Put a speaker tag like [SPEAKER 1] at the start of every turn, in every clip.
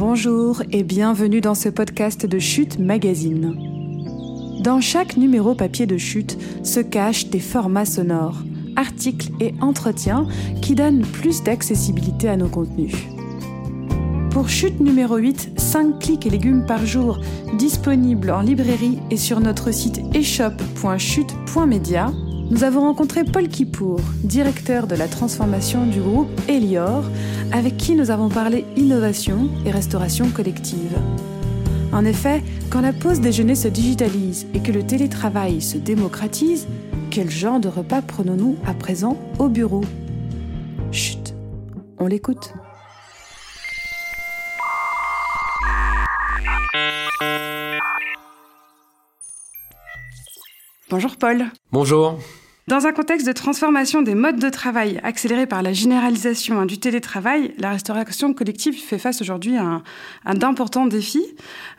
[SPEAKER 1] Bonjour et bienvenue dans ce podcast de Chute Magazine. Dans chaque numéro papier de Chute se cachent des formats sonores, articles et entretiens qui donnent plus d'accessibilité à nos contenus. Pour Chute numéro 8, 5 clics et légumes par jour, disponible en librairie et sur notre site eshop.chute.media, nous avons rencontré Paul Kipour, directeur de la transformation du groupe Elior, avec qui nous avons parlé innovation et restauration collective. En effet, quand la pause déjeuner se digitalise et que le télétravail se démocratise, quel genre de repas prenons-nous à présent au bureau? Chut, on l'écoute. Bonjour Paul.
[SPEAKER 2] Bonjour.
[SPEAKER 1] Dans un contexte de transformation des modes de travail accéléré par la généralisation hein, du télétravail, la restauration collective fait face aujourd'hui à d'importants défis.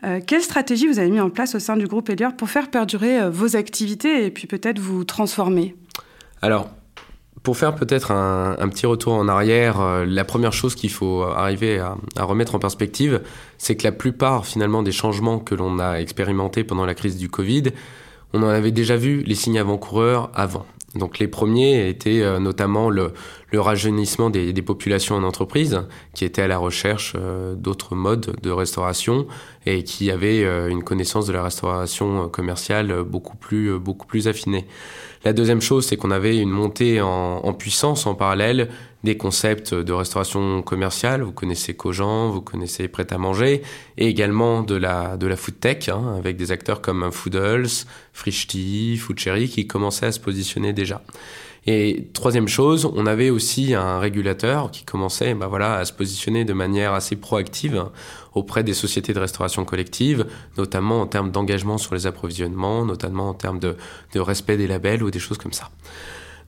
[SPEAKER 1] Euh, quelle stratégie vous avez mis en place au sein du groupe Elior pour faire perdurer euh, vos activités et puis peut-être vous transformer?
[SPEAKER 2] Alors, pour faire peut-être un, petit retour en arrière, euh, la première chose qu'il faut arriver à, à, remettre en perspective, c'est que la plupart finalement des changements que l'on a expérimentés pendant la crise du Covid, on en avait déjà vu les signes avant-coureurs avant. Donc les premiers étaient euh, notamment le, rajeunissement des, populations en entreprise, qui étaient à la recherche euh, d'autres modes de restauration et qui avaient euh, une connaissance de la restauration commerciale beaucoup plus, beaucoup plus affinée. La deuxième chose, c'est qu'on avait une montée en, puissance en parallèle des concepts de restauration commerciale. Vous connaissez Cogent, vous connaissez Prêt à manger, et également de la, de la food tech, hein, avec des acteurs comme Foodles, Frishti, Foodcherry, qui commençaient à se positionner déjà. Et troisième chose, on avait aussi un régulateur qui commençait bah voilà, à se positionner de manière assez proactive auprès des sociétés de restauration collective, notamment en termes d'engagement sur les approvisionnements, notamment en termes de, de respect des labels ou des choses comme ça.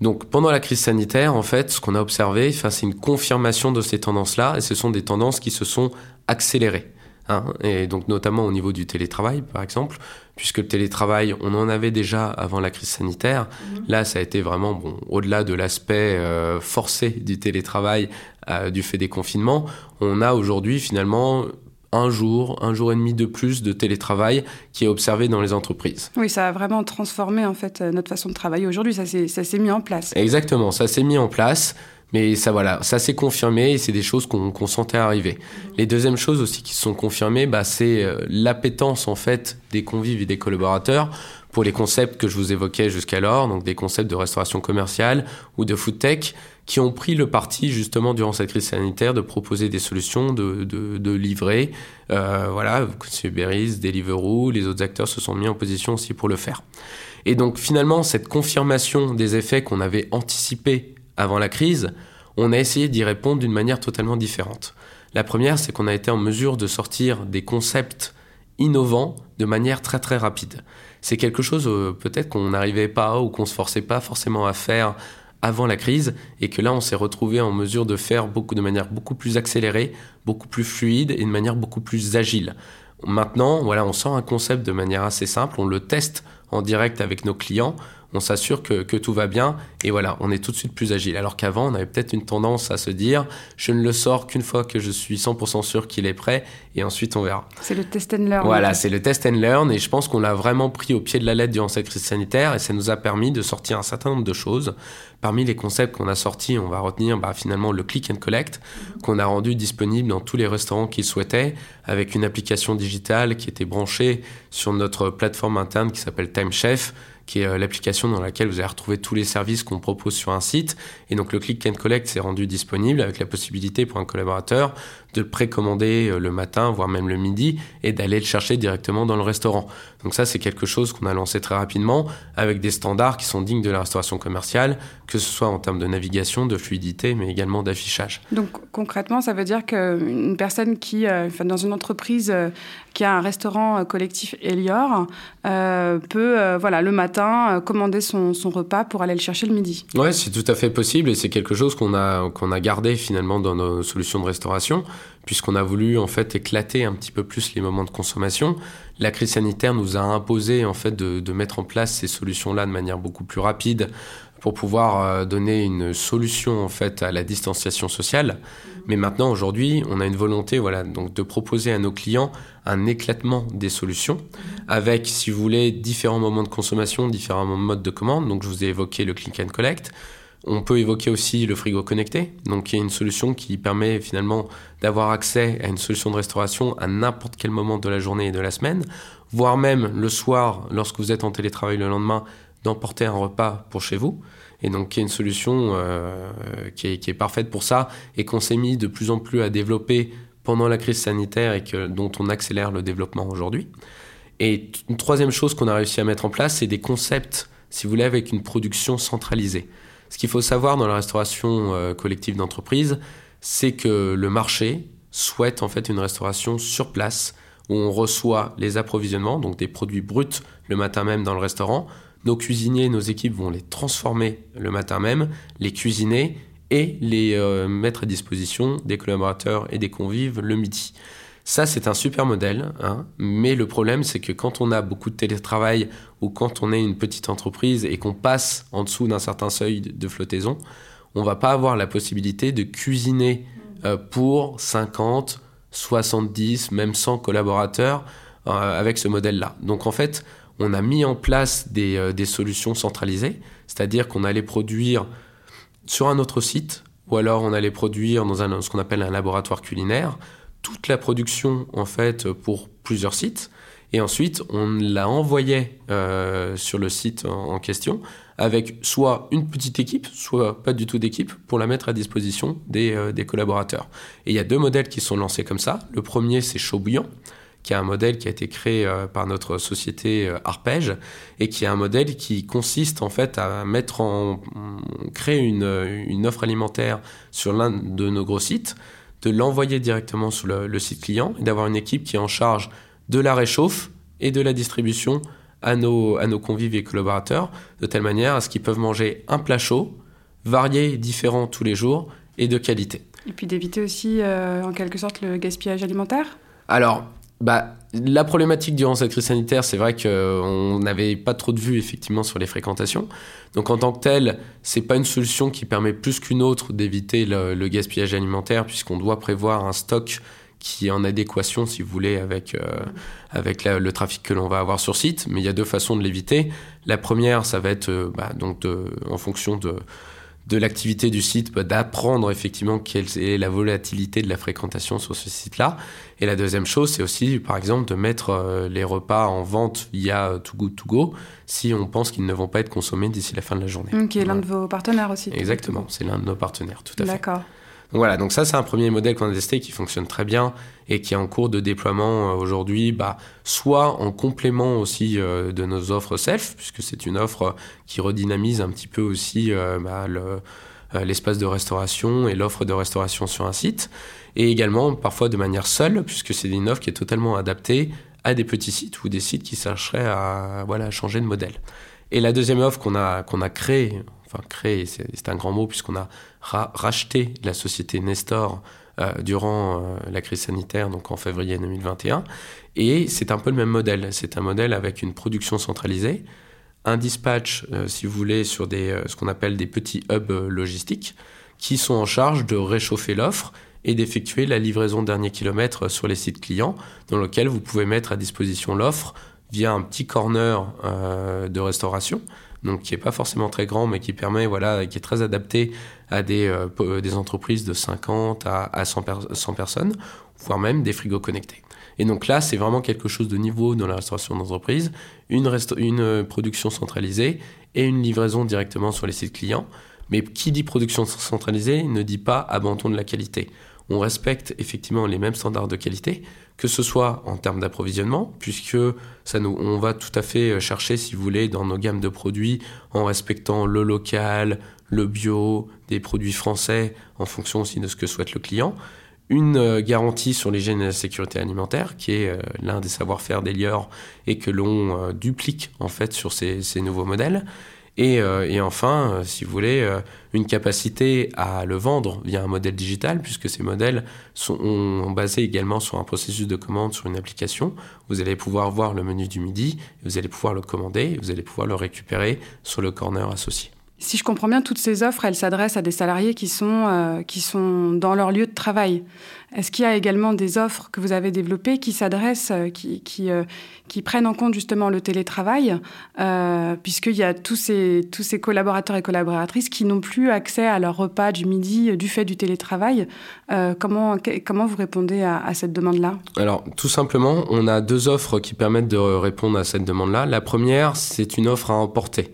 [SPEAKER 2] Donc pendant la crise sanitaire, en fait, ce qu'on a observé, c'est une confirmation de ces tendances-là, et ce sont des tendances qui se sont accélérées. Hein, et donc notamment au niveau du télétravail, par exemple, puisque le télétravail, on en avait déjà avant la crise sanitaire. Mhm. Là, ça a été vraiment, bon, au-delà de l'aspect euh, forcé du télétravail euh, du fait des confinements, on a aujourd'hui finalement un jour, un jour et demi de plus de télétravail qui est observé dans les entreprises.
[SPEAKER 1] Oui, ça a vraiment transformé en fait notre façon de travailler aujourd'hui. Ça s'est mis en place.
[SPEAKER 2] Exactement, ça s'est mis en place. Mais ça, voilà, ça s'est confirmé et c'est des choses qu'on sentait arriver. Les deuxièmes choses aussi qui se sont confirmées, bah, c'est euh, l'appétence en fait des convives et des collaborateurs pour les concepts que je vous évoquais jusqu'alors, donc des concepts de restauration commerciale ou de food tech, qui ont pris le parti justement durant cette crise sanitaire de proposer des solutions, de, de, de livrer. Euh, voilà, Berries, Deliveroo, les autres acteurs se sont mis en position aussi pour le faire. Et donc finalement, cette confirmation des effets qu'on avait anticipés avant la crise, on a essayé d'y répondre d'une manière totalement différente. La première, c'est qu'on a été en mesure de sortir des concepts innovants de manière très très rapide. C'est quelque chose euh, peut-être qu'on n'arrivait pas ou qu'on se forçait pas forcément à faire avant la crise et que là on s'est retrouvé en mesure de faire beaucoup de manière beaucoup plus accélérée, beaucoup plus fluide et de manière beaucoup plus agile. Maintenant, voilà, on sort un concept de manière assez simple, on le teste en direct avec nos clients, on s'assure que, que, tout va bien et voilà, on est tout de suite plus agile. Alors qu'avant, on avait peut-être une tendance à se dire, je ne le sors qu'une fois que je suis 100% sûr qu'il est prêt et ensuite on verra.
[SPEAKER 1] C'est le test and learn.
[SPEAKER 2] Voilà, c'est le test and learn et je pense qu'on l'a vraiment pris au pied de la lettre durant cette crise sanitaire et ça nous a permis de sortir un certain nombre de choses. Parmi les concepts qu'on a sortis, on va retenir bah, finalement le click and collect qu'on a rendu disponible dans tous les restaurants qui souhaitaient avec une application digitale qui était branchée sur notre plateforme interne qui s'appelle Time Chef qui est euh, l'application dans laquelle vous allez retrouver tous les services qu'on propose sur un site. Et donc le click and collect s'est rendu disponible avec la possibilité pour un collaborateur de précommander euh, le matin, voire même le midi, et d'aller le chercher directement dans le restaurant. Donc ça, c'est quelque chose qu'on a lancé très rapidement, avec des standards qui sont dignes de la restauration commerciale, que ce soit en termes de navigation, de fluidité, mais également d'affichage.
[SPEAKER 1] Donc concrètement, ça veut dire qu'une personne qui, euh, dans une entreprise qui a un restaurant collectif Elior, peut, voilà, le matin, commander son, son, repas pour aller le chercher le midi.
[SPEAKER 2] Oui, c'est tout à fait possible, et c'est quelque chose qu'on a, qu'on a gardé finalement dans nos solutions de restauration puisqu'on a voulu en fait éclater un petit peu plus les moments de consommation. La crise sanitaire nous a imposé en fait de, mettre en place ces solutions-là de manière beaucoup plus rapide pour pouvoir donner une solution en fait à la distanciation sociale. Mais maintenant, aujourd'hui, on a une volonté, voilà, donc de proposer à nos clients un éclatement des solutions avec, si vous voulez, différents moments de consommation, différents modes de commande. Donc, je vous ai évoqué le click and collect. On peut évoquer aussi le frigo connecté, donc y a une solution qui permet finalement d'avoir accès à une solution de restauration à n'importe quel moment de la journée et de la semaine, voire même le soir, lorsque vous êtes en télétravail le lendemain, d'emporter un repas pour chez vous. Et donc, il y a une solution euh, qui, est, parfaite pour ça et qu'on s'est mis de plus en plus à développer pendant la crise sanitaire et que, dont on accélère le développement aujourd'hui. Et une troisième chose qu'on a réussi à mettre en place, c'est des concepts, si vous voulez, avec une production centralisée. Ce qu'il faut savoir dans la restauration euh, collective d'entreprise, c'est que le marché souhaite en fait une restauration sur place où on reçoit les approvisionnements, donc des produits bruts le matin même dans le restaurant, nos cuisiniers, nos équipes vont les transformer le matin même, les cuisiner et les euh, mettre à disposition des collaborateurs et des convives le midi. Ça, c'est un super modèle, hein, mais le problème, c'est que quand on a beaucoup de télétravail ou quand on est une petite entreprise et qu'on passe en dessous d'un certain seuil de flottaison, on va pas avoir la possibilité de cuisiner euh, pour 50, 70, même 100 collaborateurs euh, avec ce modèle-là. Donc en fait, on a mis en place euh, des, solutions centralisées, c'est-à-dire qu'on allait produire sur un autre site, ou alors on allait produire dans ce qu'on appelle un laboratoire culinaire, toute la production en fait pour plusieurs sites, et ensuite on la envoyait euh, sur le site en, question avec soit une petite équipe, soit pas du tout d'équipe, pour la mettre à disposition des, euh, des collaborateurs. Et il y a deux modèles qui sont lancés comme ça. Le premier, c'est Chaud Bouillant qui est un modèle qui a été créé euh, par notre société euh, Arpège et qui est un modèle qui consiste en fait à mettre en créer une, une offre alimentaire sur l'un de nos gros sites, de l'envoyer directement sur le, site client et d'avoir une équipe qui est en charge de la réchauffe et de la distribution à nos, à nos convives et collaborateurs, de telle manière à ce qu'ils peuvent manger un plat chaud, varié, différent tous les jours et de qualité.
[SPEAKER 1] Et puis d'éviter aussi, euh, en quelque sorte, le gaspillage alimentaire?
[SPEAKER 2] Alors, bah, la problématique durant cette crise sanitaire, c'est vrai qu'on n'avait pas trop de vues effectivement sur les fréquentations. Donc en tant que tel, c'est pas une solution qui permet plus qu'une autre d'éviter le, gaspillage alimentaire, puisqu'on doit prévoir un stock qui est en adéquation, si vous voulez, avec, euh, avec le trafic que l'on va avoir sur site. Mais il y a deux façons de l'éviter. La première, ça va être euh, bah, donc en fonction de de l'activité du site, bah, d'apprendre effectivement quelle est la volatilité de la fréquentation sur ce site-là. Et la deuxième chose, c'est aussi, par exemple, de mettre euh, les repas en vente via Too Good To Go si on pense qu'ils ne vont pas être consommés d'ici la fin de la journée.
[SPEAKER 1] Qui est l'un de vos partenaires aussi.
[SPEAKER 2] Exactement, c'est l'un de nos partenaires, tout à fait.
[SPEAKER 1] D'accord.
[SPEAKER 2] Donc voilà, donc ça c'est un premier modèle qu'on a testé qui fonctionne très bien et qui est en cours de déploiement euh, aujourd'hui, bah, soit en complément aussi euh, de nos offres self, puisque c'est une offre qui redynamise un petit peu aussi euh, bah, l'espace de restauration et l'offre de restauration sur un site, et également parfois de manière seule, puisque c'est une offre qui est totalement adaptée à des petits sites ou des sites qui chercheraient à, voilà, changer de modèle. Et la deuxième offre qu'on a, qu'on a créée, enfin créée, c'est un grand mot puisqu'on a racheté la société Nestor durant euh, la crise sanitaire, donc en février 2021. Et c'est un peu le même modèle. C'est un modèle avec une production centralisée, un dispatch, euh, si vous voulez, sur des, ce qu'on appelle des petits hubs logistiques, qui sont en charge de réchauffer l'offre et d'effectuer la livraison dernier kilomètre sur les sites clients, dans lequel vous pouvez mettre à disposition l'offre via un petit corner de restauration donc qui est pas forcément très grand, mais qui permet, voilà, qui est très adapté à des, euh, des entreprises de 50 à, à 100, 100, personnes, voire même des frigos connectés. Et donc là, c'est vraiment quelque chose de niveau dans la restauration d'entreprise, une, une euh, production centralisée et une livraison directement sur les sites clients. Mais qui dit production centralisée ne dit pas abandon de la qualité. On respecte effectivement les mêmes standards de qualité, que ce soit en termes d'approvisionnement, puisque ça nous, on va tout à fait euh, chercher, si vous voulez, dans nos gammes de produits, en respectant le local, le bio, des produits français, en fonction aussi de ce que souhaite le client. Une euh, garantie sur l'hygiène et la sécurité alimentaire, qui est euh, l'un des savoir-faire d'Elior et que l'on duplique en fait sur ces, nouveaux modèles. Et, euh, enfin, euh, si vous voulez, euh, une capacité à le vendre via un modèle digital, puisque ces modèles sont basés également sur un processus de commande sur une application. Vous allez pouvoir voir le menu du midi, vous allez pouvoir le commander, vous allez pouvoir le récupérer sur le corner associé.
[SPEAKER 1] Si je comprends bien, toutes ces offres, elles s'adressent à des salariés qui sont, euh, qui sont dans leur lieu de travail. Est-ce qu'il y a également des offres que vous avez développées qui s'adressent, euh, qui, euh, qui, prennent en compte justement le télétravail, puisqu'il y a tous ces, tous ces collaborateurs et collaboratrices qui n'ont plus accès à leur repas du midi du fait du télétravail comment, comment vous répondez à cette demande-là?
[SPEAKER 2] Alors, tout simplement, on a deux offres qui permettent de répondre à cette demande-là. La première, c'est une offre à emporter.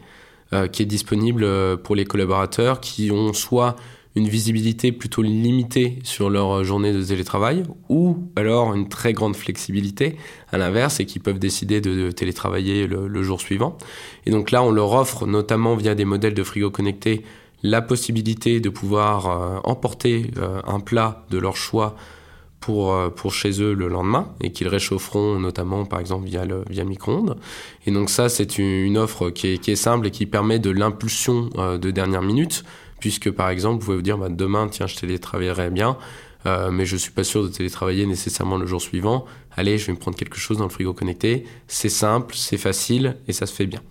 [SPEAKER 2] Euh, qui est disponible euh, pour les collaborateurs qui ont soit une visibilité plutôt limitée sur leur journée de télétravail ou alors une très grande flexibilité à l'inverse et qui peuvent décider de, télétravailler le, jour suivant. Et donc là, on leur offre notamment via des modèles de frigo connectés la possibilité de pouvoir euh, emporter un plat de leur choix pour, euh, pour chez eux le lendemain et qu'ils réchaufferont notamment par exemple via le via micro-ondes. Et donc ça c'est une, offre qui est, qui est, simple et qui permet de l'impulsion euh, de dernière minute puisque par exemple vous pouvez vous dire bah, demain tiens je télétravaillerai bien euh, mais je suis pas sûr de télétravailler nécessairement le jour suivant. Allez, je vais me prendre quelque chose dans le frigo connecté. C'est simple, c'est facile et ça se fait bien.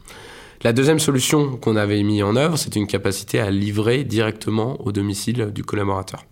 [SPEAKER 2] La deuxième solution qu'on avait mis en œuvre, c'est une capacité à livrer directement au domicile du collaborateur.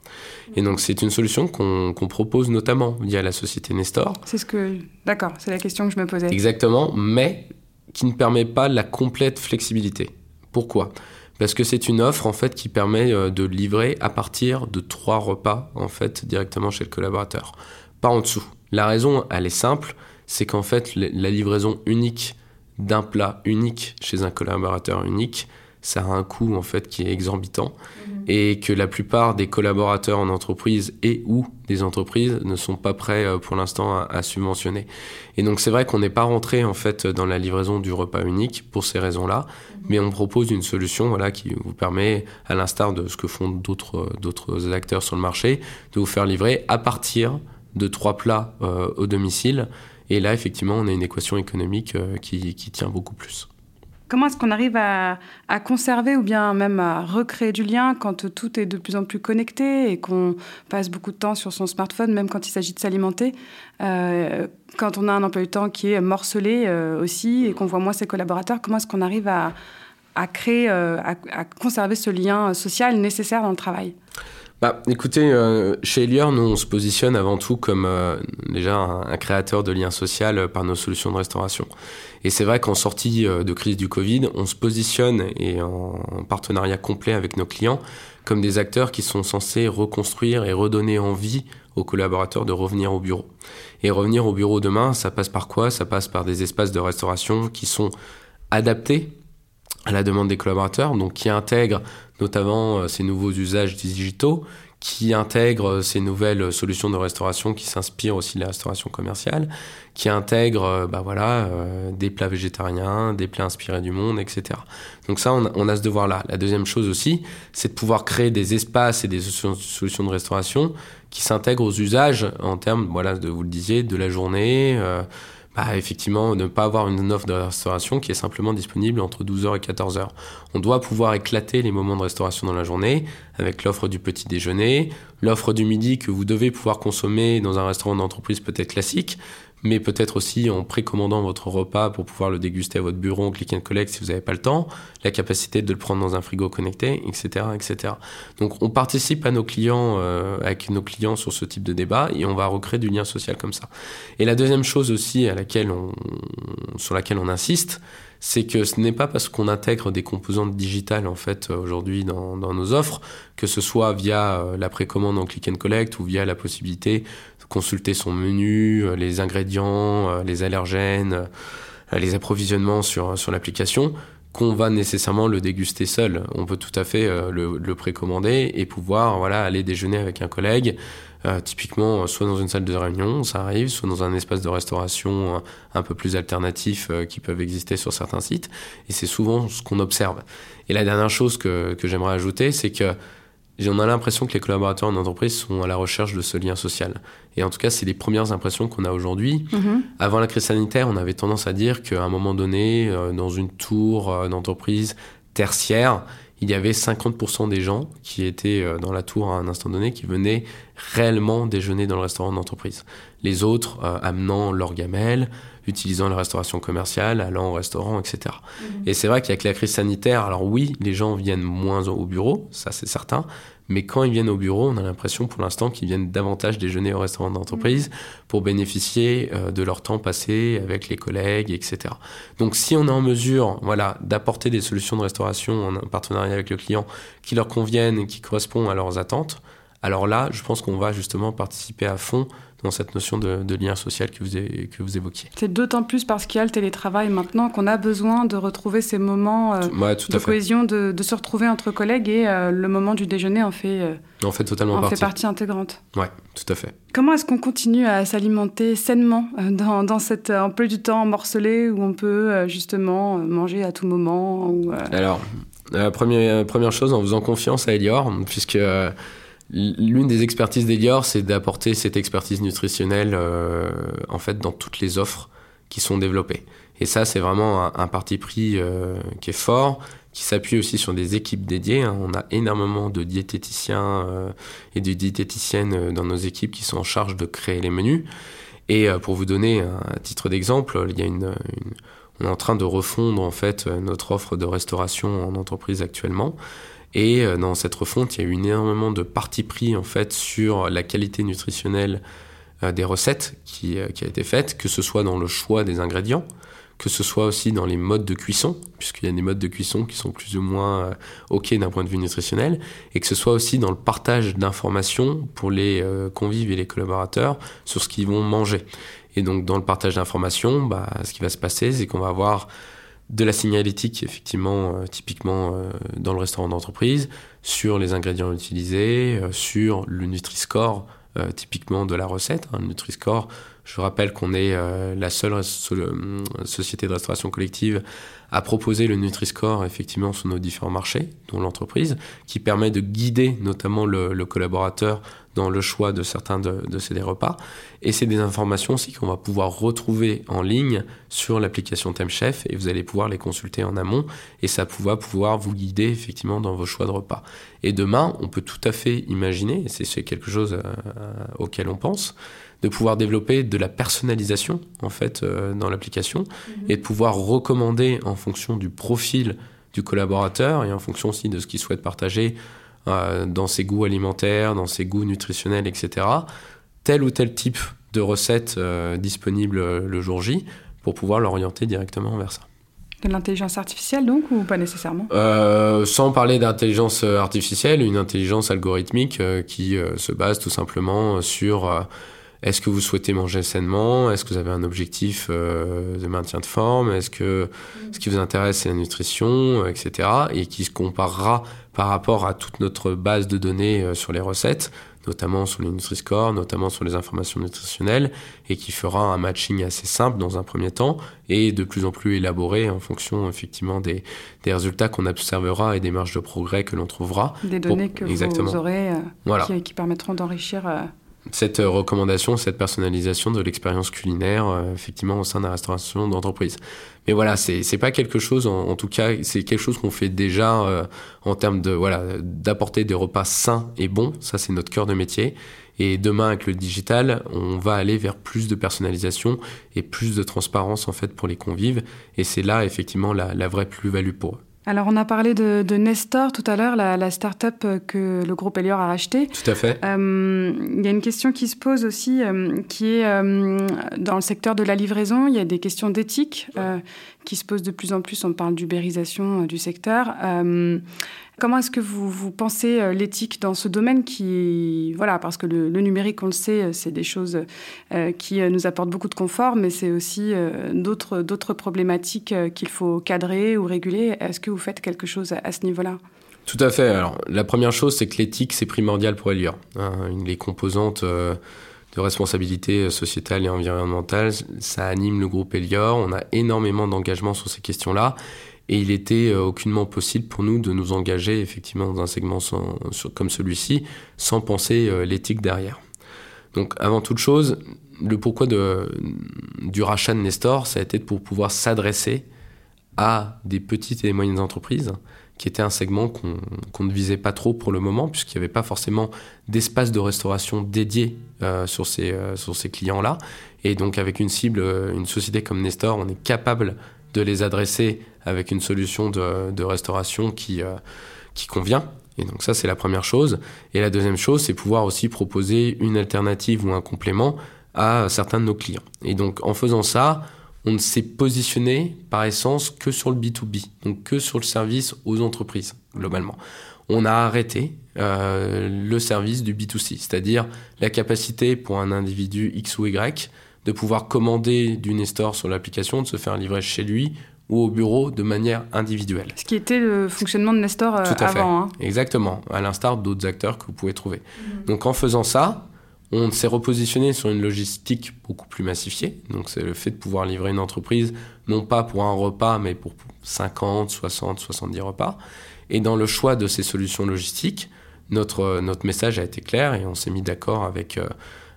[SPEAKER 2] Et donc c'est une solution qu'on propose notamment via la société Nestor.
[SPEAKER 1] C'est ce que, d'accord, c'est la question que je me posais.
[SPEAKER 2] Exactement, mais qui ne permet pas la complète flexibilité. Pourquoi? Parce que c'est une offre en fait qui permet euh, de livrer à partir de trois repas en fait directement chez le collaborateur, pas en dessous. La raison, elle est simple, c'est qu'en fait la livraison unique d'un plat unique chez un collaborateur unique, ça a un coût en fait qui est exorbitant mhm. et que la plupart des collaborateurs en entreprise et ou des entreprises ne sont pas prêts euh, pour l'instant à, subventionner. Et donc c'est vrai qu'on n'est pas rentré en fait dans la livraison du repas unique pour ces raisons-là, mhm. mais on propose une solution voilà qui vous permet à l'instar de ce que font d'autres d'autres acteurs sur le marché de vous faire livrer à partir de trois plats euh, au domicile et là, effectivement, on a une équation économique euh, qui, tient beaucoup plus.
[SPEAKER 1] Comment est-ce qu'on arrive à, conserver ou bien même à recréer du lien quand tout est de plus en plus connecté et qu'on passe beaucoup de temps sur son smartphone, même quand il s'agit de s'alimenter euh, Quand on a un emploi du temps qui est morcelé euh, aussi et qu'on voit moins ses collaborateurs, comment est-ce qu'on arrive à, créer, à, conserver ce lien social nécessaire dans le travail?
[SPEAKER 2] Bah, écoutez, euh, chez Elior, nous, on se positionne avant tout comme euh, déjà un, créateur de liens sociaux euh, par nos solutions de restauration. Et c'est vrai qu'en sortie de crise du Covid, on se positionne et en, partenariat complet avec nos clients comme des acteurs qui sont censés reconstruire et redonner envie aux collaborateurs de revenir au bureau. Et revenir au bureau demain, ça passe par quoi? Ça passe par des espaces de restauration qui sont adaptés à la demande des collaborateurs, donc qui intègrent notamment euh, ces nouveaux usages digitaux, qui intègrent euh, ces nouvelles solutions de restauration qui s'inspirent aussi de la restauration commerciale, qui intègrent euh, bah voilà, des plats végétariens, des plats inspirés du monde, etc. Donc ça, on a, ce devoir-là. La deuxième chose aussi, c'est de pouvoir créer des espaces et des solutions de restauration qui s'intègrent aux usages en termes, voilà, de, vous le disiez, de la journée, bah, effectivement, ne pas avoir une offre de restauration qui est simplement disponible entre 12h et 14h. On doit pouvoir éclater les moments de restauration dans la journée avec l'offre du petit déjeuner, l'offre du midi que vous devez pouvoir consommer dans un restaurant d'entreprise peut-être classique, mais peut-être aussi en précommandant votre repas pour pouvoir le déguster à votre bureau en click and collect si vous n'avez pas le temps, la capacité de le prendre dans un frigo connecté, etc., etc. Donc on participe à nos clients, euh, avec nos clients sur ce type de débat et on va recréer du lien social comme ça. Et la deuxième chose aussi à laquelle on, sur laquelle on insiste, c'est que ce n'est pas parce qu'on intègre des composantes digitales en fait aujourd'hui dans, nos offres, que ce soit via euh, la précommande en click and collect ou via la possibilité consulter son menu, euh, les ingrédients, euh, les allergènes, euh, les approvisionnements sur, sur l'application, qu'on va nécessairement le déguster seul. On peut tout à fait le, le, précommander et pouvoir voilà, aller déjeuner avec un collègue, typiquement soit dans une salle de réunion, ça arrive, soit dans un espace de restauration un peu plus alternatif qui peuvent exister sur certains sites. Et c'est souvent ce qu'on observe. Et la dernière chose que, que j'aimerais ajouter, c'est que on a l'impression que les collaborateurs en entreprise sont à la recherche de ce lien social. Et en tout cas, c'est les premières impressions qu'on a aujourd'hui. Mhm. Avant la crise sanitaire, on avait tendance à dire qu'à un moment donné, euh, dans une tour euh, d'entreprise tertiaire, il y avait 50% des gens qui étaient euh, dans la tour à un instant donné qui venaient réellement déjeuner dans le restaurant d'entreprise. Les autres amenant leur gamelle, utilisant la restauration commerciale, allant au restaurant, etc. Mhm. Et c'est vrai qu'avec la crise sanitaire, alors oui, les gens viennent moins au bureau, ça c'est certain, mais quand ils viennent au bureau, on a l'impression pour l'instant qu'ils viennent davantage déjeuner au restaurant d'entreprise pour bénéficier euh, de leur temps passé avec les collègues, etc. Donc si on est en mesure voilà, d'apporter des solutions de restauration en partenariat avec le client qui leur conviennent et qui correspondent à leurs attentes, alors là, je pense qu'on va justement participer à fond dans cette notion de, lien social que vous, que vous évoquiez.
[SPEAKER 1] C'est d'autant plus parce qu'il y a le télétravail maintenant qu'on a besoin de retrouver ces moments euh, de cohésion, de, se retrouver entre collègues et euh, le moment du déjeuner en fait, euh,
[SPEAKER 2] en fait, totalement
[SPEAKER 1] partie. fait partie intégrante.
[SPEAKER 2] Oui, tout à fait.
[SPEAKER 1] Comment est-ce qu'on continue à s'alimenter sainement dans, dans cet emploi du temps morcelé où on peut justement manger à tout moment ou,
[SPEAKER 2] Alors, première chose, en faisant confiance à Elior, puisque L'une des expertises d'Elior, c'est d'apporter cette expertise nutritionnelle euh, en fait dans toutes les offres qui sont développées. Et ça, c'est vraiment un, parti pris euh, qui est fort, qui s'appuie aussi sur des équipes dédiées. Hein. On a énormément de diététiciens euh, et de diététiciennes dans nos équipes qui sont en charge de créer les menus. Et pour vous donner un titre d'exemple, il y a une, on est en train de refondre en fait notre offre de restauration en entreprise actuellement. Et euh, dans cette refonte, il y a eu énormément de parti pris en fait sur la qualité nutritionnelle euh, des recettes qui, euh, qui, a été faite, que ce soit dans le choix des ingrédients, que ce soit aussi dans les modes de cuisson, puisqu'il y a des modes de cuisson qui sont plus ou moins OK d'un point de vue nutritionnel, et que ce soit aussi dans le partage d'informations pour les convives et les collaborateurs sur ce qu'ils vont manger. Et donc dans le partage d'informations, bah, ce qui va se passer, c'est qu'on va avoir de la signalétique, effectivement, euh, typiquement euh, dans le restaurant d'entreprise, sur les ingrédients utilisés, euh, sur le Nutri-Score, typiquement de la recette. Un Nutri-Score, je rappelle qu'on est la seule société de restauration collective à proposer le Nutri-Score, effectivement, sur nos différents marchés, dont l'entreprise, qui permet de guider notamment le collaborateur dans le choix de certains de, de ces repas. Et c'est des informations aussi qu'on va pouvoir retrouver en ligne sur l'application TimeChef et vous allez pouvoir les consulter en amont et ça va pouvoir vous guider effectivement dans vos choix de repas. Et demain, on peut tout à fait imaginer, et c'est quelque chose euh, auquel on pense, de pouvoir développer de la personnalisation en fait euh, dans l'application mhm. et de pouvoir recommander en fonction du profil du collaborateur et en fonction aussi de ce qu'il souhaite partager euh, dans ses goûts alimentaires, dans ses goûts nutritionnels, etc. Tel ou tel type de recette euh, disponible le jour J pour pouvoir l'orienter directement vers ça.
[SPEAKER 1] De l'intelligence artificielle donc ou pas nécessairement?
[SPEAKER 2] Euh, Sans parler d'intelligence artificielle, une intelligence algorithmique qui se base tout simplement sur est-ce que vous souhaitez manger sainement? Est-ce que vous avez un objectif de maintien de forme? Est-ce que ce qui vous intéresse c'est la nutrition, etc. Et qui se comparera par rapport à toute notre base de données euh, sur les recettes, notamment sur les Nutri-Score, notamment sur les informations nutritionnelles, et qui fera un matching assez simple dans un premier temps et de plus en plus élaboré en fonction effectivement des, des résultats qu'on observera et des marges de progrès que l'on trouvera.
[SPEAKER 1] Des données que vous aurez euh, qui, permettront d'enrichir. Euh,
[SPEAKER 2] cette recommandation, cette personnalisation de l'expérience culinaire, effectivement, au sein de la restauration d'entreprise. Mais voilà, c'est pas quelque chose, en, tout cas, c'est quelque chose qu'on fait déjà euh, en termes de voilà d'apporter des repas sains et bons. Ça, c'est notre cœur de métier. Et demain, avec le digital, on va aller vers plus de personnalisation et plus de transparence en fait pour les convives. Et c'est là effectivement la, la vraie plus-value pour eux.
[SPEAKER 1] Alors, on a parlé de, Nestor tout à l'heure, la, la start-up que le groupe Elior a acheté.
[SPEAKER 2] Tout à fait.
[SPEAKER 1] Euh, il y a une question qui se pose aussi, euh, qui est euh, dans le secteur de la livraison. Il y a des questions d'éthique qui se posent de plus en plus. On parle d'ubérisation du secteur. Comment est-ce que vous, vous pensez euh, l'éthique dans ce domaine qui, voilà, parce que le, numérique, on le sait, euh, c'est des choses euh, qui nous apportent beaucoup de confort, mais c'est aussi d'autres, problématiques qu'il faut cadrer ou réguler. Est-ce que vous faites quelque chose à, ce niveau-là?
[SPEAKER 2] Tout à fait. Alors, la première chose, c'est que l'éthique, c'est primordial pour Elior. Hein, les composantes de responsabilité sociétale et environnementale, ça anime le groupe Elior. On a énormément d'engagement sur ces questions-là. Et il était euh, aucunement possible pour nous de nous engager effectivement dans un segment comme celui-ci sans penser euh, l'éthique derrière. Donc avant toute chose, le pourquoi de, du rachat de Nestor, ça a été pour pouvoir s'adresser à des petites et moyennes entreprises qui était un segment qu'on ne visait pas trop pour le moment, puisqu'il n'y avait pas forcément d'espace de restauration dédié euh, sur ces, clients-là. Et donc avec une cible, une société comme Nestor, on est capable de les adresser avec une solution de, restauration qui, qui convient. Et donc ça, c'est la première chose. Et la deuxième chose, c'est pouvoir aussi proposer une alternative ou un complément à certains de nos clients. Et donc en faisant ça, on ne s'est positionné par essence que sur le B2B, donc que sur le service aux entreprises, globalement. On a arrêté euh, le service du B2C, c'est-à-dire la capacité pour un individu X ou Y de pouvoir commander du Nestor sur l'application, de se faire livrer chez lui ou au bureau de manière individuelle.
[SPEAKER 1] Ce qui était le fonctionnement de Nestor euh, Tout à avant.
[SPEAKER 2] Fait. Hein. Exactement, à l'instar d'autres acteurs que vous pouvez trouver. Mmh. Donc en faisant ça, on s'est repositionné sur une logistique beaucoup plus massifiée. Donc, c'est le fait de pouvoir livrer une entreprise, non pas pour un repas, mais pour 50, 60, 70 repas. Et dans le choix de ces solutions logistiques, notre, notre message a été clair et on s'est mis d'accord avec, euh,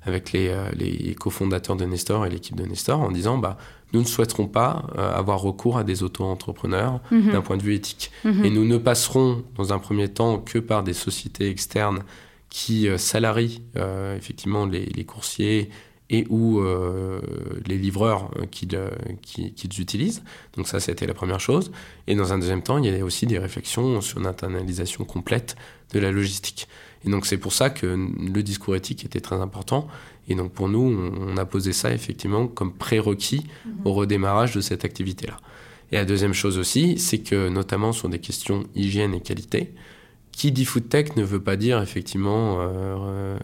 [SPEAKER 2] avec les, euh, les cofondateurs de Nestor et l'équipe de Nestor en disant bah, nous ne souhaiterons pas euh, avoir recours à des auto-entrepreneurs mhm. d'un point de vue éthique. Mhm. Et nous ne passerons dans un premier temps que par des sociétés externes qui euh, salarient euh, effectivement les, coursiers et ou les livreurs qu'ils utilisent. Donc ça, c'était la première chose. Et dans un deuxième temps, il y a aussi des réflexions sur une internalisation complète de la logistique. Et donc c'est pour ça que le discours éthique était très important. Et donc pour nous, on, a posé ça effectivement comme prérequis mhm. au redémarrage de cette activité-là. Et la deuxième chose aussi, c'est que notamment sur des questions hygiène et qualité, qui dit food tech ne veut pas dire effectivement, euh,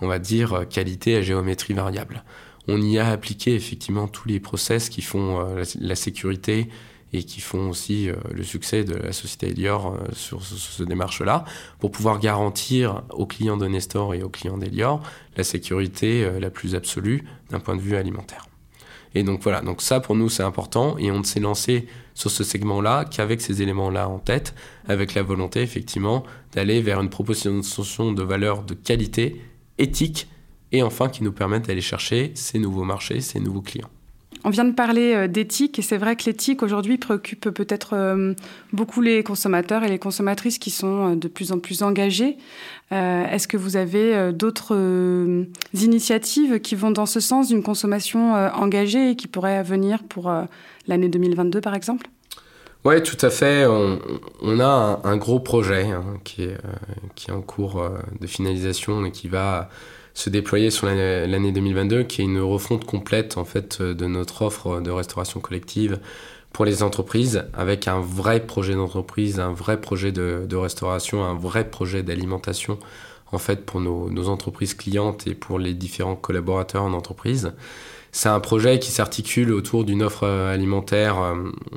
[SPEAKER 2] on va dire, qualité à géométrie variable. On y a appliqué effectivement tous les process qui font euh, la, sécurité et qui font aussi euh, le succès de la société Elior sur, sur, ce démarche-là, pour pouvoir garantir aux clients de Nestor et aux clients d'Elior la sécurité la plus absolue d'un point de vue alimentaire. Et donc voilà, donc ça pour nous c'est important et on s'est lancé sur ce segment-là qu'avec ces éléments-là en tête, avec la volonté effectivement d'aller vers une proposition de valeur de qualité, éthique et enfin qui nous permettent d'aller chercher ces nouveaux marchés, ces nouveaux clients.
[SPEAKER 1] On vient de parler euh, d'éthique et c'est vrai que l'éthique aujourd'hui préoccupe peut-être euh, beaucoup les consommateurs et les consommatrices qui sont euh, de plus en plus engagés. Est-ce que vous avez d'autres initiatives qui vont dans ce sens d'une consommation engagée et qui pourraient venir pour l'année 2022 par exemple?
[SPEAKER 2] Oui, tout à fait. On, a un, gros projet hein, qui, est, qui est en cours de finalisation et qui va se déployer sur l'année 2022, qui est une refonte complète en fait de notre offre de restauration collective pour les entreprises, avec un vrai projet d'entreprise, un vrai projet de, restauration, un vrai projet d'alimentation en fait pour nos, entreprises clientes et pour les différents collaborateurs en entreprise. C'est un projet qui s'articule autour d'une offre alimentaire, euh,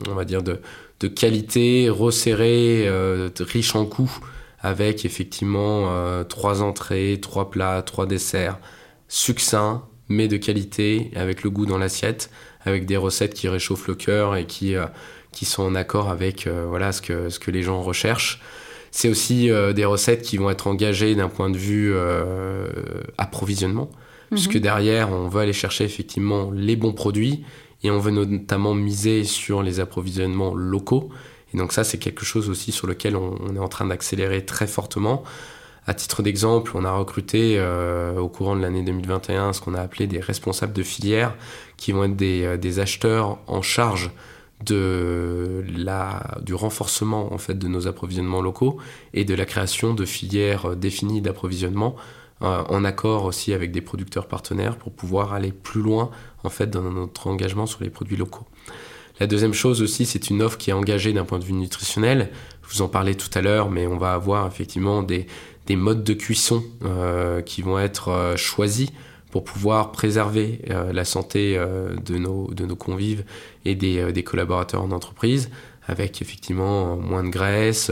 [SPEAKER 2] on va dire de, qualité, resserrée, euh, riche en coûts, avec effectivement euh, trois entrées, trois plats, trois desserts, succincts mais de qualité, avec le goût dans l'assiette, avec des recettes qui réchauffent le cœur et qui, euh, qui sont en accord avec euh, voilà, ce, que, ce que les gens recherchent. C'est aussi des recettes qui vont être engagées d'un point de vue approvisionnement, mhm. puisque derrière, on veut aller chercher effectivement les bons produits et on veut notamment miser sur les approvisionnements locaux et donc ça, c'est quelque chose aussi sur lequel on, est en train d'accélérer très fortement. À titre d'exemple, on a recruté euh, au courant de l'année 2021 ce qu'on a appelé des responsables de filière, qui vont être des, euh, acheteurs en charge du renforcement en fait de nos approvisionnements locaux et de la création de filières euh, définies d'approvisionnement en accord aussi avec des producteurs partenaires pour pouvoir aller plus loin en fait dans notre engagement sur les produits locaux. La deuxième chose aussi, c'est une offre qui est engagée d'un point de vue nutritionnel. Je vous en parlais tout à l'heure, mais on va avoir effectivement des, des modes de cuisson euh, qui vont être euh, choisis pour pouvoir préserver euh, la santé de, nos, de nos convives et des, des collaborateurs en entreprise, avec effectivement moins de graisse,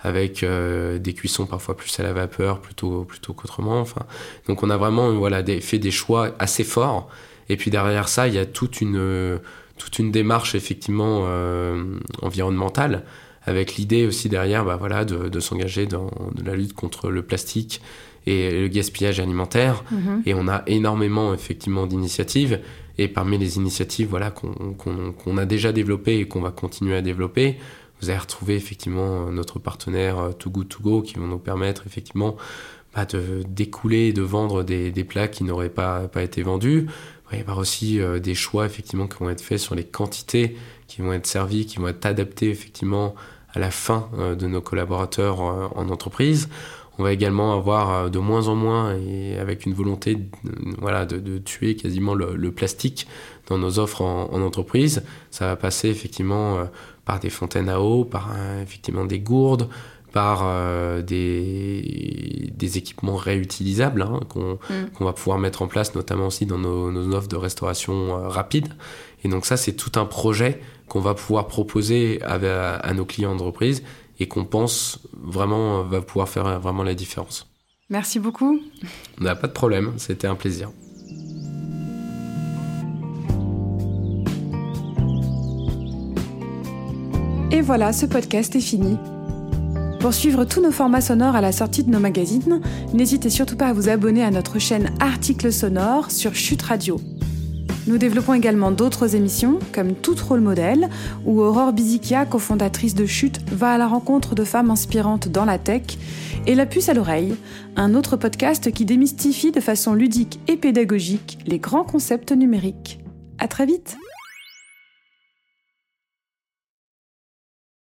[SPEAKER 2] avec des cuissons parfois plus à la vapeur plutôt, plutôt qu'autrement. Enfin, donc on a vraiment voilà, des, fait des choix assez forts. Et puis derrière ça, il y a toute une toute une démarche effectivement euh, environnementale avec l'idée aussi derrière bah, voilà, de, s'engager dans la lutte contre le plastique et le gaspillage alimentaire. Mhm. Et on a énormément effectivement d'initiatives. Et parmi les initiatives voilà, qu'on a déjà développées et qu'on va continuer à développer, Vous allez retrouver effectivement notre partenaire Too Good To Go qui vont nous permettre effectivement bah, de d'écouler et de vendre des, des plats qui n'auraient pas, pas été vendus. Va y avoir aussi des choix effectivement qui vont être faits sur les quantités qui vont être servies, qui vont être adaptées effectivement à la fin de nos collaborateurs en entreprise. On va également avoir euh, de moins en moins, et avec une volonté voilà, de, tuer quasiment le, plastique dans nos offres en, entreprise. Ça va passer effectivement euh, par des fontaines à eau, par euh, effectivement des gourdes, par des, des, équipements réutilisables hein, mm. qu'on va pouvoir mettre en place, notamment aussi dans nos, nos offres de restauration rapide. Et donc ça, c'est tout un projet qu'on va pouvoir proposer à, à nos clients d'entreprise et qu'on pense vraiment va pouvoir faire vraiment la différence.
[SPEAKER 1] Merci beaucoup.
[SPEAKER 2] On n'a pas de problème, c'était un plaisir.
[SPEAKER 1] Et voilà, ce podcast est fini. Pour suivre tous nos formats sonores à la sortie de nos magazines, n'hésitez surtout pas à vous abonner à notre chaîne Articles sonores sur Chute Radio. Nous développons également d'autres émissions, comme Tout Rôle Modèle, où Aurore Bizikia, cofondatrice de Chute, va à la rencontre de femmes inspirantes dans la tech, et La Puce à l'oreille, un autre podcast qui démystifie de façon ludique et pédagogique les grands concepts numériques. À très vite!